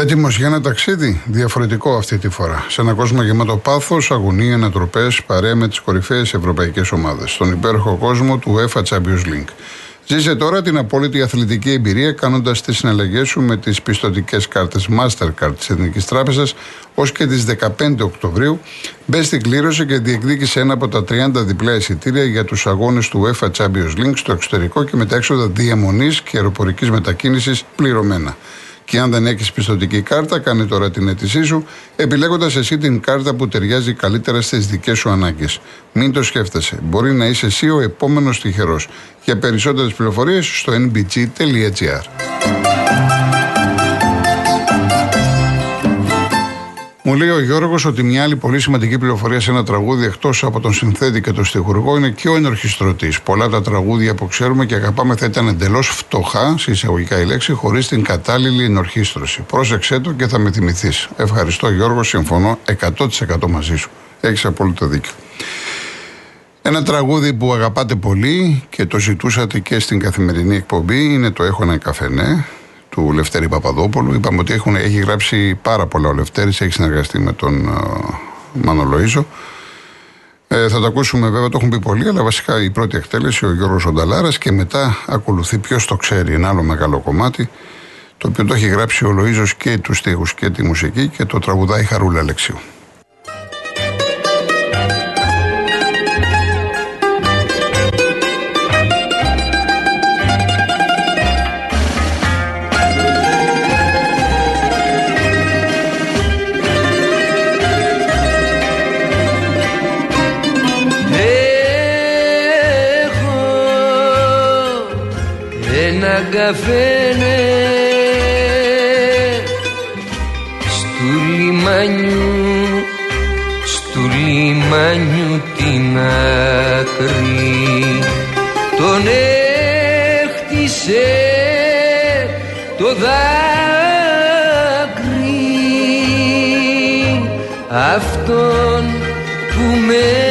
Έτοιμος για ένα ταξίδι, διαφορετικό αυτή τη φορά. Σε ένα κόσμο γεμάτο πάθος, αγωνία, ανατροπές, παρέα με τις κορυφαίες ευρωπαϊκές ομάδες. Στον υπέροχο κόσμο του UEFA Champions League. Ζήσε τώρα την απόλυτη αθλητική εμπειρία κάνοντας τις συναλλαγές σου με τις πιστοτικές κάρτες Mastercard της Εθνικής Τράπεζας ως και τις 15 Οκτωβρίου. Μπες στην κλήρωση και διεκδίκησε ένα από τα 30 διπλά εισιτήρια για τους αγώνες του UEFA Champions League στο εξωτερικό και με τα έξοδα διαμονής και αεροπορικής μετακίνησης πληρωμένα. Και αν δεν έχεις πιστοτική κάρτα, κάνε τώρα την αίτησή σου, επιλέγοντας εσύ την κάρτα που ταιριάζει καλύτερα στις δικές σου ανάγκες. Μην το σκέφτεσαι. Μπορεί να είσαι εσύ ο επόμενος τυχερός. Για περισσότερες πληροφορίες στο nbg.gr. Μου λέει ο Γιώργος ότι μια άλλη πολύ σημαντική πληροφορία σε ένα τραγούδι εκτός από τον συνθέτη και τον στιχουργό είναι και ο ενορχιστρωτής. Πολλά τα τραγούδια που ξέρουμε και αγαπάμε θα ήταν εντελώς φτωχά, σε εισαγωγικά η λέξη, χωρίς την κατάλληλη ενορχίστρωση. Πρόσεξέ το και θα με θυμηθείς. Ευχαριστώ Γιώργο, συμφωνώ 100% μαζί σου. Έχεις απόλυτο δίκιο. Ένα τραγούδι που αγαπάτε πολύ και το ζητούσατε και στην καθημερινή εκπομπή είναι το Έχω ένα καφενέ του Λευτέρη Παπαδόπουλου. Είπαμε ότι έχουν, έχει γράψει πάρα πολλά ο Λευτέρης, έχει συνεργαστεί με τον uh, Μάνο Λοΐζο. Ε, θα το ακούσουμε βέβαια, το έχουν πει πολλοί, αλλά βασικά η πρώτη εκτέλεση ο Γιώργος Ονταλάρας και μετά ακολουθεί ποιος το ξέρει, ένα άλλο μεγάλο κομμάτι, το οποίο το έχει γράψει ο Λοΐζος και τους στίχους και τη μουσική και το τραγουδάει Χαρούλα Αλεξίου. Καφένε στου λιμάνιου στου λιμάνιου την άκρη. Τον έχτισε το δάκρυ αυτόν που με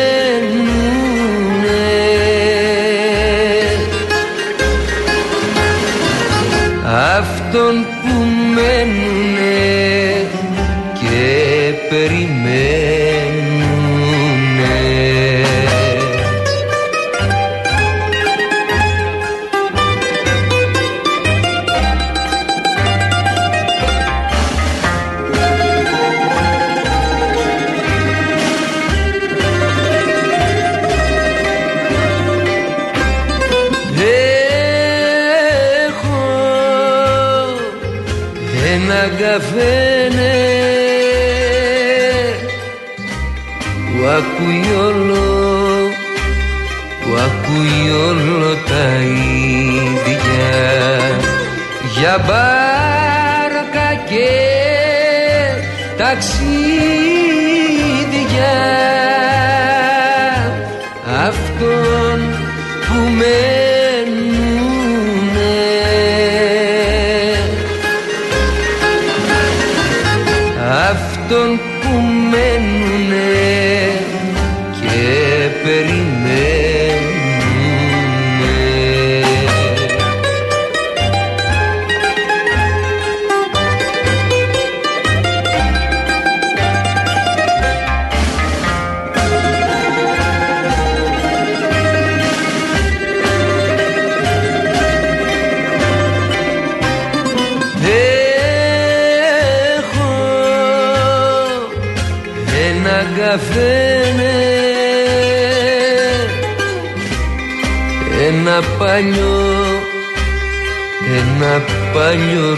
καφένε που ακούει όλο που ακούει όλο τα ίδια. Για μπάρκα και ταξίδια παλιό ένα παλιό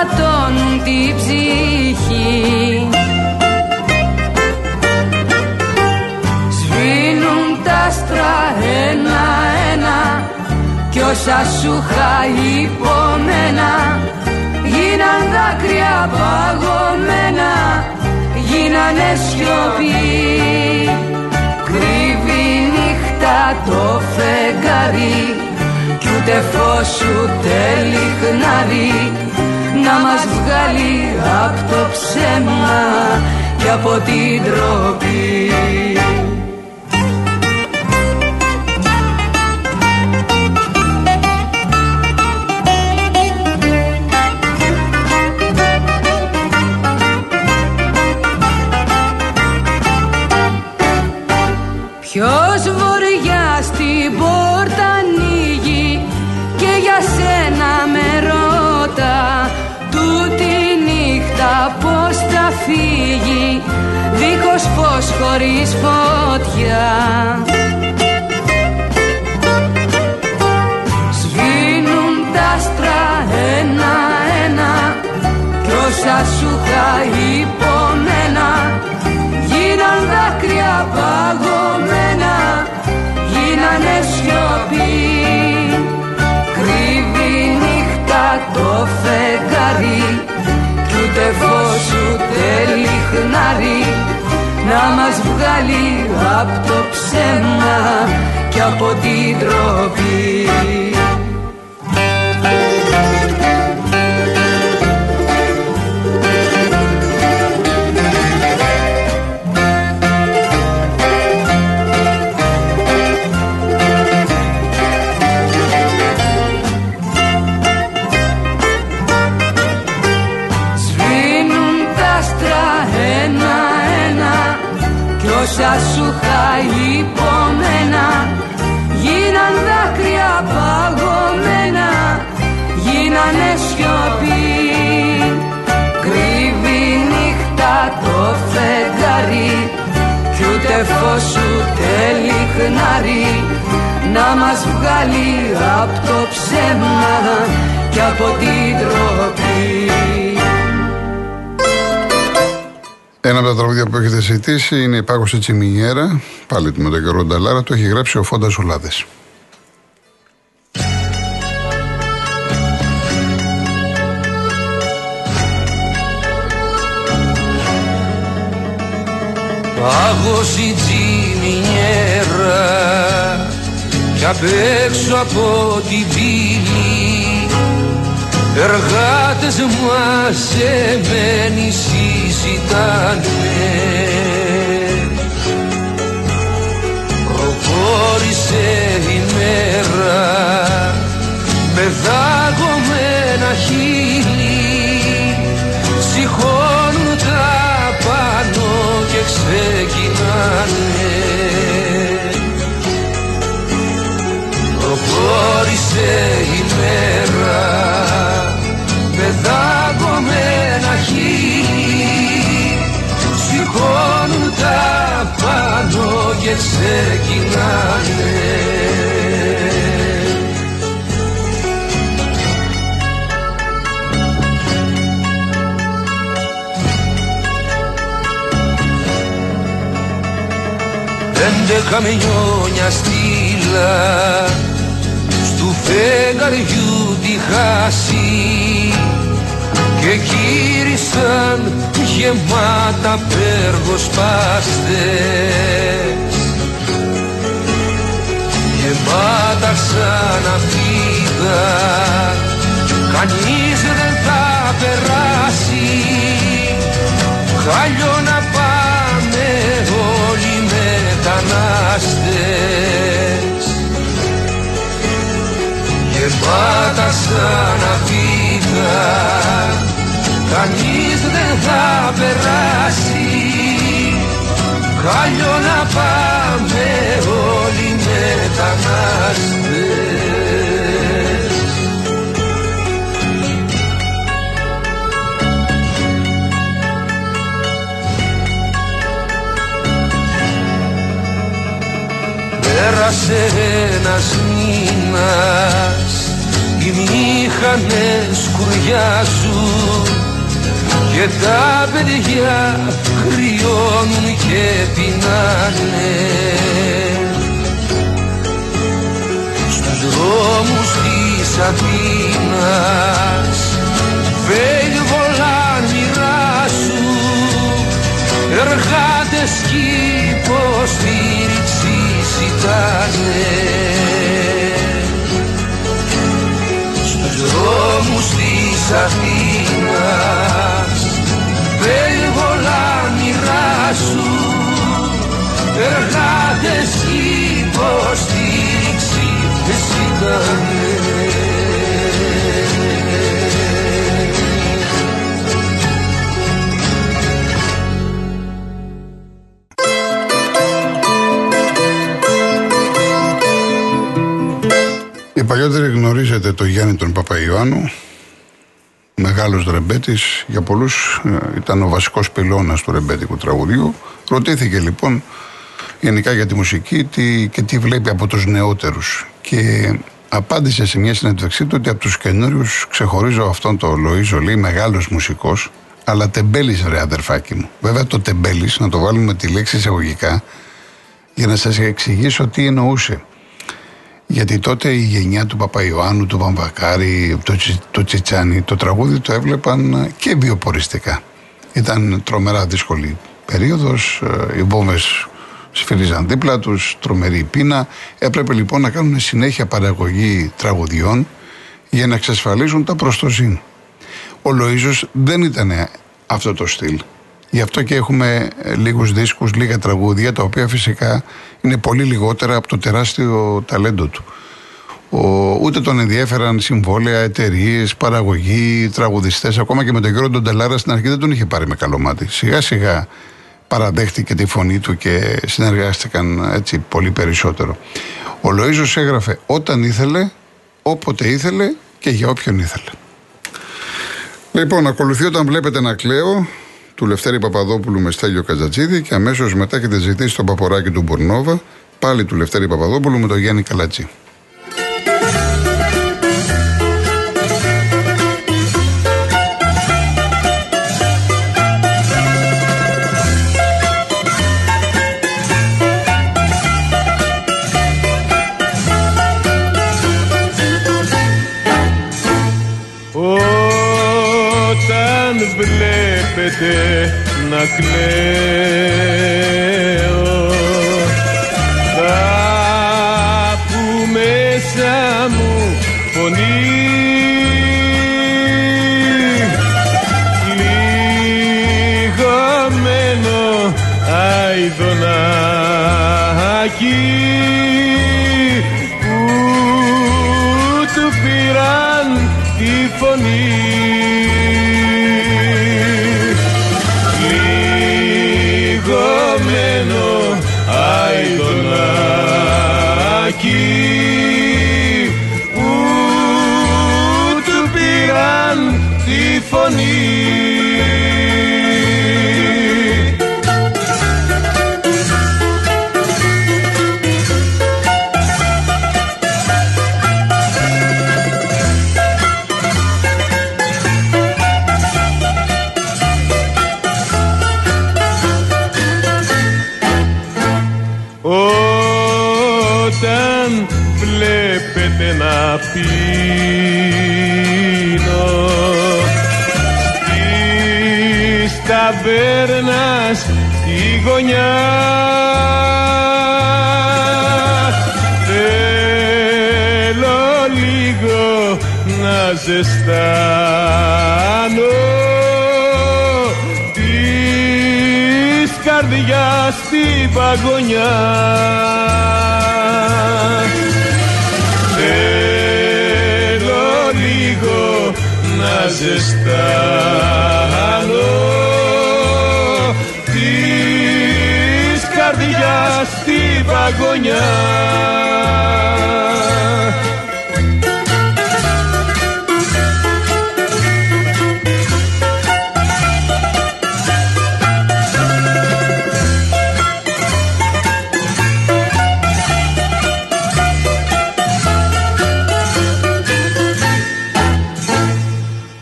Σου ματώνουν την ψυχή. Σβήνουν τα άστρα ένα-ένα Κι όσα σου υπομένα. Γίναν δάκρυα παγωμένα Γίνανε σιωπή. Κρύβει νύχτα το φεγγάρι Κι ούτε φως ούτε λιχνάρι Να μας βγάλει από το ψέμα Και από την τροπή χωρίς φωτιά μας βγάλει από το ψέμα και από την τροπή λιχνάρι Να μας βγάλει από το ψέμα Και από την ντροπή Ένα από τα τραγούδια που έχετε ζητήσει είναι η Πάγωσε η τσιμινιέρα. Πάλι με τον Γιώργο Νταλάρα. Το έχει γράψει ο Φώντας ο Λάδης. Πάγωση τσιμινιέρα κι απ' έξω από την πύλη εργάτες μαζεμένοι συζητάνε ξεκινάνε. Πέντε καμιόνια στήλα Στου φεγγαριού τη χάση. Και γύρισαν γεμάτα πέργοσπάστες Γεμάτα σαν αφίδα Κανείς δεν θα περάσει. Χάλιο να πάμε όλοι μετανάστες. Γεμάτα σαν αφίδα Κανείς δεν θα περάσει. Χάλιο να πάμε ένας μήνας. Οι μήχανες κουριάζουν και τα παιδιά κρυώνουν και πεινάνε. Στους δρόμους της Αθήνας βέλβολα μοιράσου εργάτες κι υποστήριξη ζητάνε στους δρόμους της Αθήνας βέλβολα μοιράσου εργάτες κι υποστήριξη ζητάνε παλιότεροι γνωρίζετε το Γιάννη τον Παπαϊωάννου, μεγάλος ρεμπέτης, για πολλούς ε, ήταν ο βασικός πυλώνας του ρεμπέτικου τραγουδιού. Ρωτήθηκε λοιπόν γενικά για τη μουσική τι, και τι βλέπει από τους νεότερους. Και απάντησε σε μια συνέντευξή του ότι από τους καινούριους ξεχωρίζω αυτόν τον Λοΐζο, λέει μεγάλος μουσικός, αλλά τεμπέλης ρε αδερφάκι μου. Βέβαια το τεμπέλης, να το βάλουμε με τη λέξη εισαγωγικά, για να σας εξηγήσω τι εννοούσε. Γιατί τότε η γενιά του Παπαϊωάννου, του Βαμβακάρη, του, του Τσιτσάνη, το τραγούδι το έβλεπαν και βιοποριστικά. Ήταν τρομερά δύσκολη περίοδος, ε, οι βόμβες σφυρίζαν δίπλα τους, τρομερή πείνα. Έπρεπε λοιπόν να κάνουν συνέχεια παραγωγή τραγουδιών για να εξασφαλίσουν τα προστοζήν. Ο Λοΐζος δεν ήταν αυτό το στυλ. Γι' αυτό και έχουμε ε, λίγους δίσκους, λίγα τραγούδια, τα οποία φυσικά είναι πολύ λιγότερα από το τεράστιο ταλέντο του. Ο, ούτε τον ενδιέφεραν συμβόλαια, εταιρείες, παραγωγή, τραγουδιστές. Ακόμα και με τον Γιώργο Ντοντελάρα στην αρχή δεν τον είχε πάρει με καλό μάτι. Σιγά σιγά παραδέχτηκε τη φωνή του και συνεργάστηκαν έτσι πολύ περισσότερο. Ο Λοΐζος έγραφε όταν ήθελε, όποτε ήθελε και για όποιον ήθελε. Λοιπόν, ακολουθεί όταν βλέπετε να κλαίω του Λευτέρη Παπαδόπουλου με Στέλιο Καζατζίδη και αμέσως μετά έχετε ζητήσει τον παποράκι του Μπορνόβα, πάλι του Λευτέρη Παπαδόπουλου με τον Γιάννη Καλατζή. Να κλαίω λιγωμένο αηδονάκι ταβέρνας τη γωνιά. Θέλω λίγο να ζεστάνω της καρδιάς την παγωνιά. Θέλω λίγο να ζεστάνω γωνιά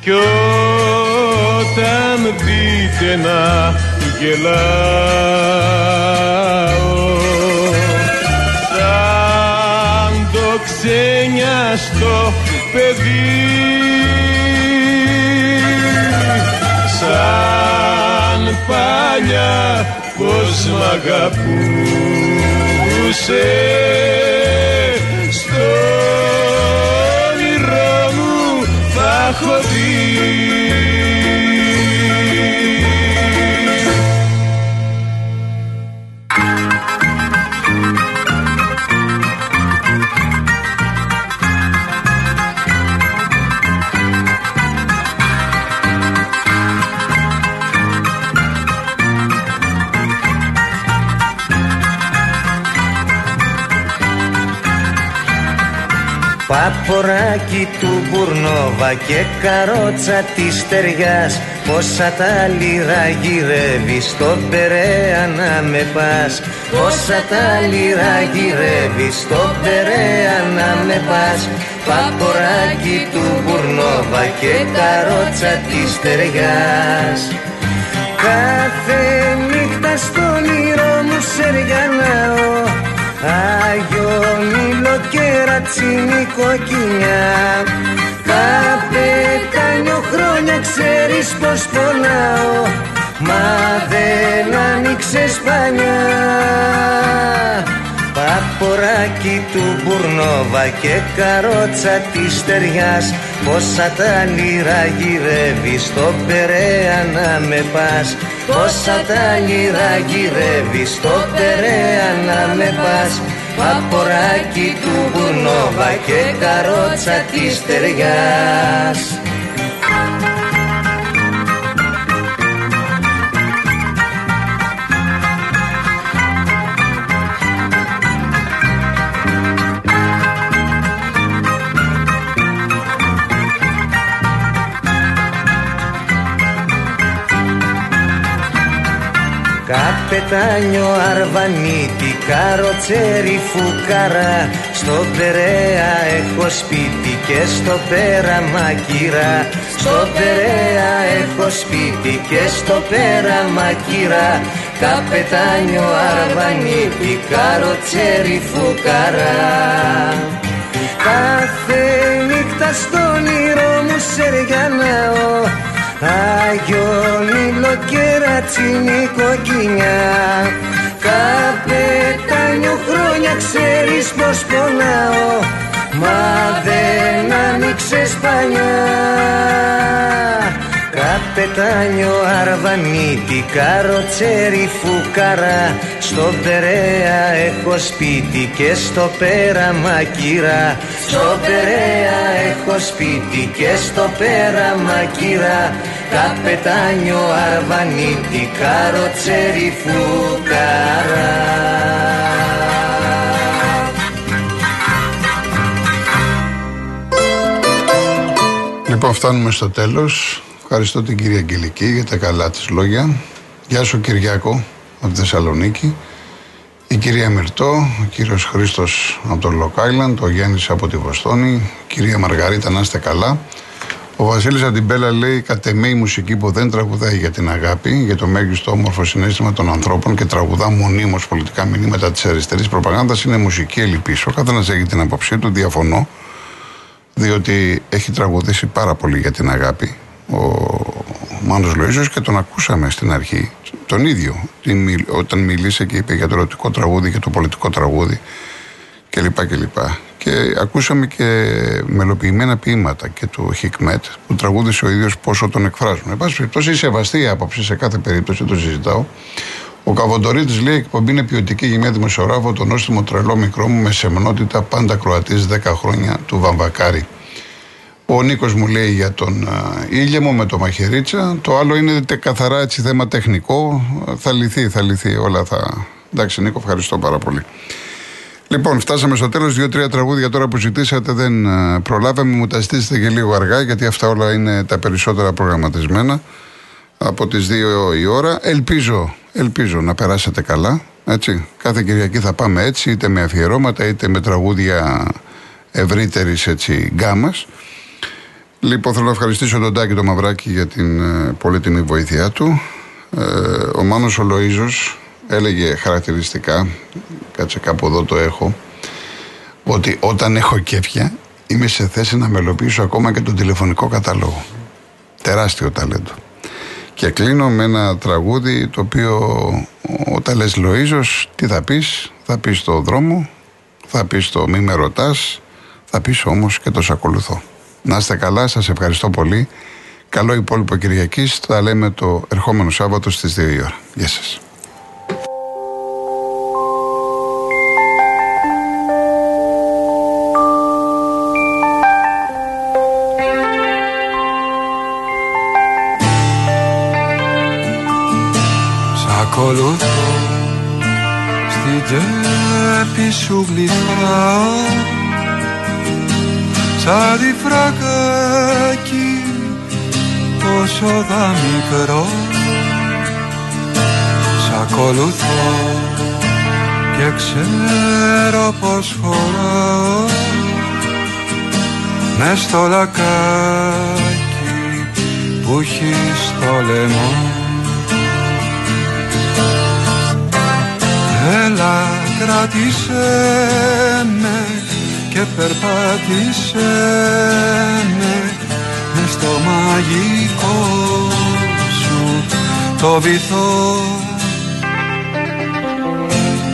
Κι όταν να γελάει παιδί. Σαν παλιά πως μ' αγαπούσες Παποράκι του Μπουρνόβα και καρότσα της στεριάς Πόσα τα λίρα γυρεύει στο Περέα να με πας. Πόσα τα λίρα γυρεύει στο Περέα να με πας. Παποράκι του Μπουρνόβα και καρότσα της στεριάς Κάθε νύχτα στον ήρω μου σεριανάω και ρατσίνη κοκκινιά Καπετάνιο χρόνια ξέρεις πως πονάω Μα δεν άνοιξε σπανιά. Παποράκι του Μπουρνόβα και καρότσα της στεριάς Πόσα τα λίρα γυρεύει στο Περέα να με πας. Πόσα τα λίρα γυρεύει στο Περέα να με πας Παποράκι του Μπουρνόβα και καρότσα της στεριάς Καπετάνιο αρβανίτη, καροτσέρι φουκαρά Στο Περέα έχω σπίτι και στο πέρα μακύρα Στο Περέα έχω σπίτι και στο πέρα μακύρα Καπετάνιο αρβανίτη, καροτσέρι φουκαρά Κάθε νύχτα στον ήρω μου σεριανάω Άγιο Μήλο και ρατσινή κοκκινιά Καπετάνιο χρόνια ξέρεις πως πονάω. Μα δεν άνοιξε σπανιά. Καπετάνιο αρβανίτη, καροτσέρι φουκαρά Στο Περέα έχω σπίτι και στο πέρα μακύρα Στο Περέα έχω σπίτι και στο πέρα μακύρα Καπετάνιο αρβανίτη, καροτσέρι φουκαρά Λοιπόν, φτάνουμε στο τέλος. Ευχαριστώ την κυρία Αγγελική για τα καλά της λόγια. Γεια σου Κυριάκο από τη Θεσσαλονίκη. Η κυρία Μυρτό, ο κύριος Χρήστος από το Lock Island, ο Γιάννης από τη Βοστόνη, η κυρία Μαργαρίτα να είστε καλά. Ο Βασίλης από την Πέλα λέει: Κατ' εμέ η μουσική που δεν τραγουδάει για την αγάπη, για το μέγιστο όμορφο συνέστημα των ανθρώπων και τραγουδά μονίμως πολιτικά μηνύματα της αριστερής προπαγάνδας είναι μουσική ελλειπή. Ο καθένας έχει την άποψή του, διαφωνώ, διότι έχει τραγουδήσει πάρα πολύ για την αγάπη ο Μάνος Λοΐζος και τον ακούσαμε στην αρχή τον ίδιο όταν μίλησε και είπε για το ερωτικό τραγούδι και το πολιτικό τραγούδι κλπ. κλπ. Και ακούσαμε και μελοποιημένα ποίηματα και του Χικμέτ που τραγούδισε ο ίδιος πόσο τον εκφράζουν. Εν πάση περιπτώσει, η σεβαστή άποψη σε κάθε περίπτωση, το συζητάω. Ο Καβοντορίτης λέει: Η εκπομπή είναι ποιοτική για μια δημοσιογράφο, το νόστιμο τρελό μικρό μου με σεμνότητα πάντα Κροατής 10 χρόνια του Βαμβακάρη. Ο Νίκος μου λέει για τον ήλιαμο με το μαχαιρίτσα. Το άλλο είναι καθαρά έτσι θέμα τεχνικό. Θα λυθεί, θα λυθεί. Όλα θα. Εντάξει, Νίκο, ευχαριστώ πάρα πολύ. Λοιπόν, φτάσαμε στο τέλος. Δύο-τρία τραγούδια τώρα που ζητήσατε δεν προλάβαμε. Μου τα ζητήσετε και λίγο αργά, γιατί αυτά όλα είναι τα περισσότερα προγραμματισμένα από τις 2 η ώρα. Ελπίζω, ελπίζω να περάσετε καλά. Έτσι. Κάθε Κυριακή θα πάμε έτσι, είτε με αφιερώματα, είτε με τραγούδια ευρύτερης γκάμας. Λοιπόν, θέλω να ευχαριστήσω τον Τάκη το Μαυράκη για την ε, πολύτιμη βοήθειά του. Ε, ο Μάνος ο Λοΐζος έλεγε χαρακτηριστικά, κάτσε κάπου εδώ το έχω, ότι όταν έχω κέφια είμαι σε θέση να μελοποιήσω ακόμα και τον τηλεφωνικό κατάλογο. Τεράστιο ταλέντο. Και κλείνω με ένα τραγούδι το οποίο όταν λες Λοΐζος τι θα πεις, θα πεις το δρόμο, θα πεις το μη με ρωτάς, θα πεις όμως και το σ' ακολουθώ. Να είστε καλά, σας ευχαριστώ πολύ. Καλό υπόλοιπο Κυριακής, θα λέμε το ερχόμενο Σάββατο στις 2 η ώρα. Γεια σας. ακολουθώ Στην τσέπη σου γλυφράω Σαν τη φρακάκι τόσο δα μικρό. Σ' ακολουθώ και ξέρω πως χωράω Μες στο λακάκι που έχεις στο λαιμό. Έλα κράτησέ με και περπάτησέ μες μες στο μαγικό σου το βυθό.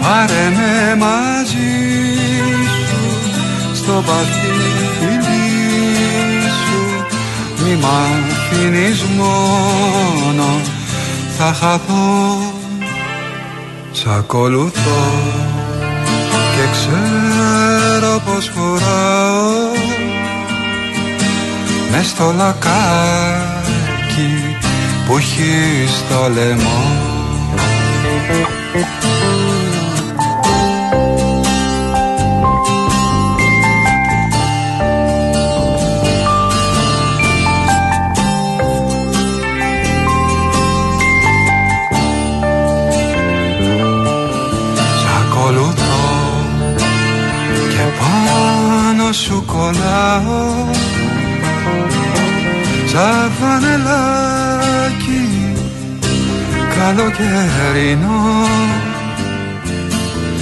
Πάρε με μαζί σου στο βαθύ σου. Μη μ' αφήνεις μόνο θα χαθώ. Σ' ακολουθώ. και ξέρω πως χωράω Μες στο λακάκι που έχει στο λαιμό σου κολλάω. Σαν φανελάκι καλοκαιρινό.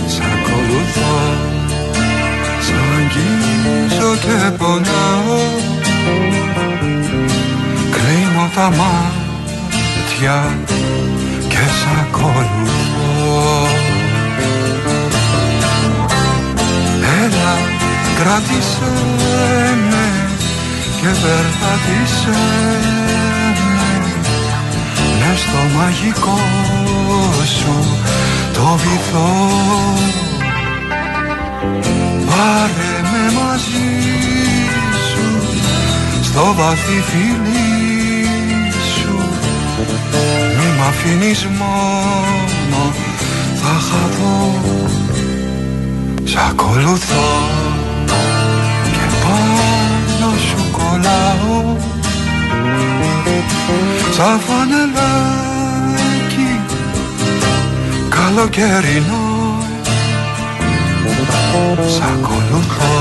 Σ' ακολουθώ, σ' αγγίζω και πονάω. Κλείνω τα μάτια και σ' ακολουθώ. Έλα Κράτησε με και περπάτησε με. Μες στο μαγικό σου το βυθό. Πάρε με μαζί σου στο βαθύ φιλί σου. Μη μ' αφήνεις μόνο θα χαθώ. Σ' ακολουθώ κολλάω σαν φανελάκι καλοκαιρινό. Σ' ακολουθώ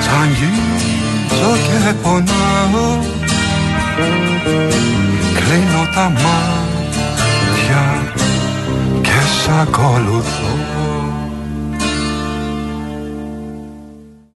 σ' αγγίζω και πονάω. Κλείνω τα μάτια και σ' ακολουθώ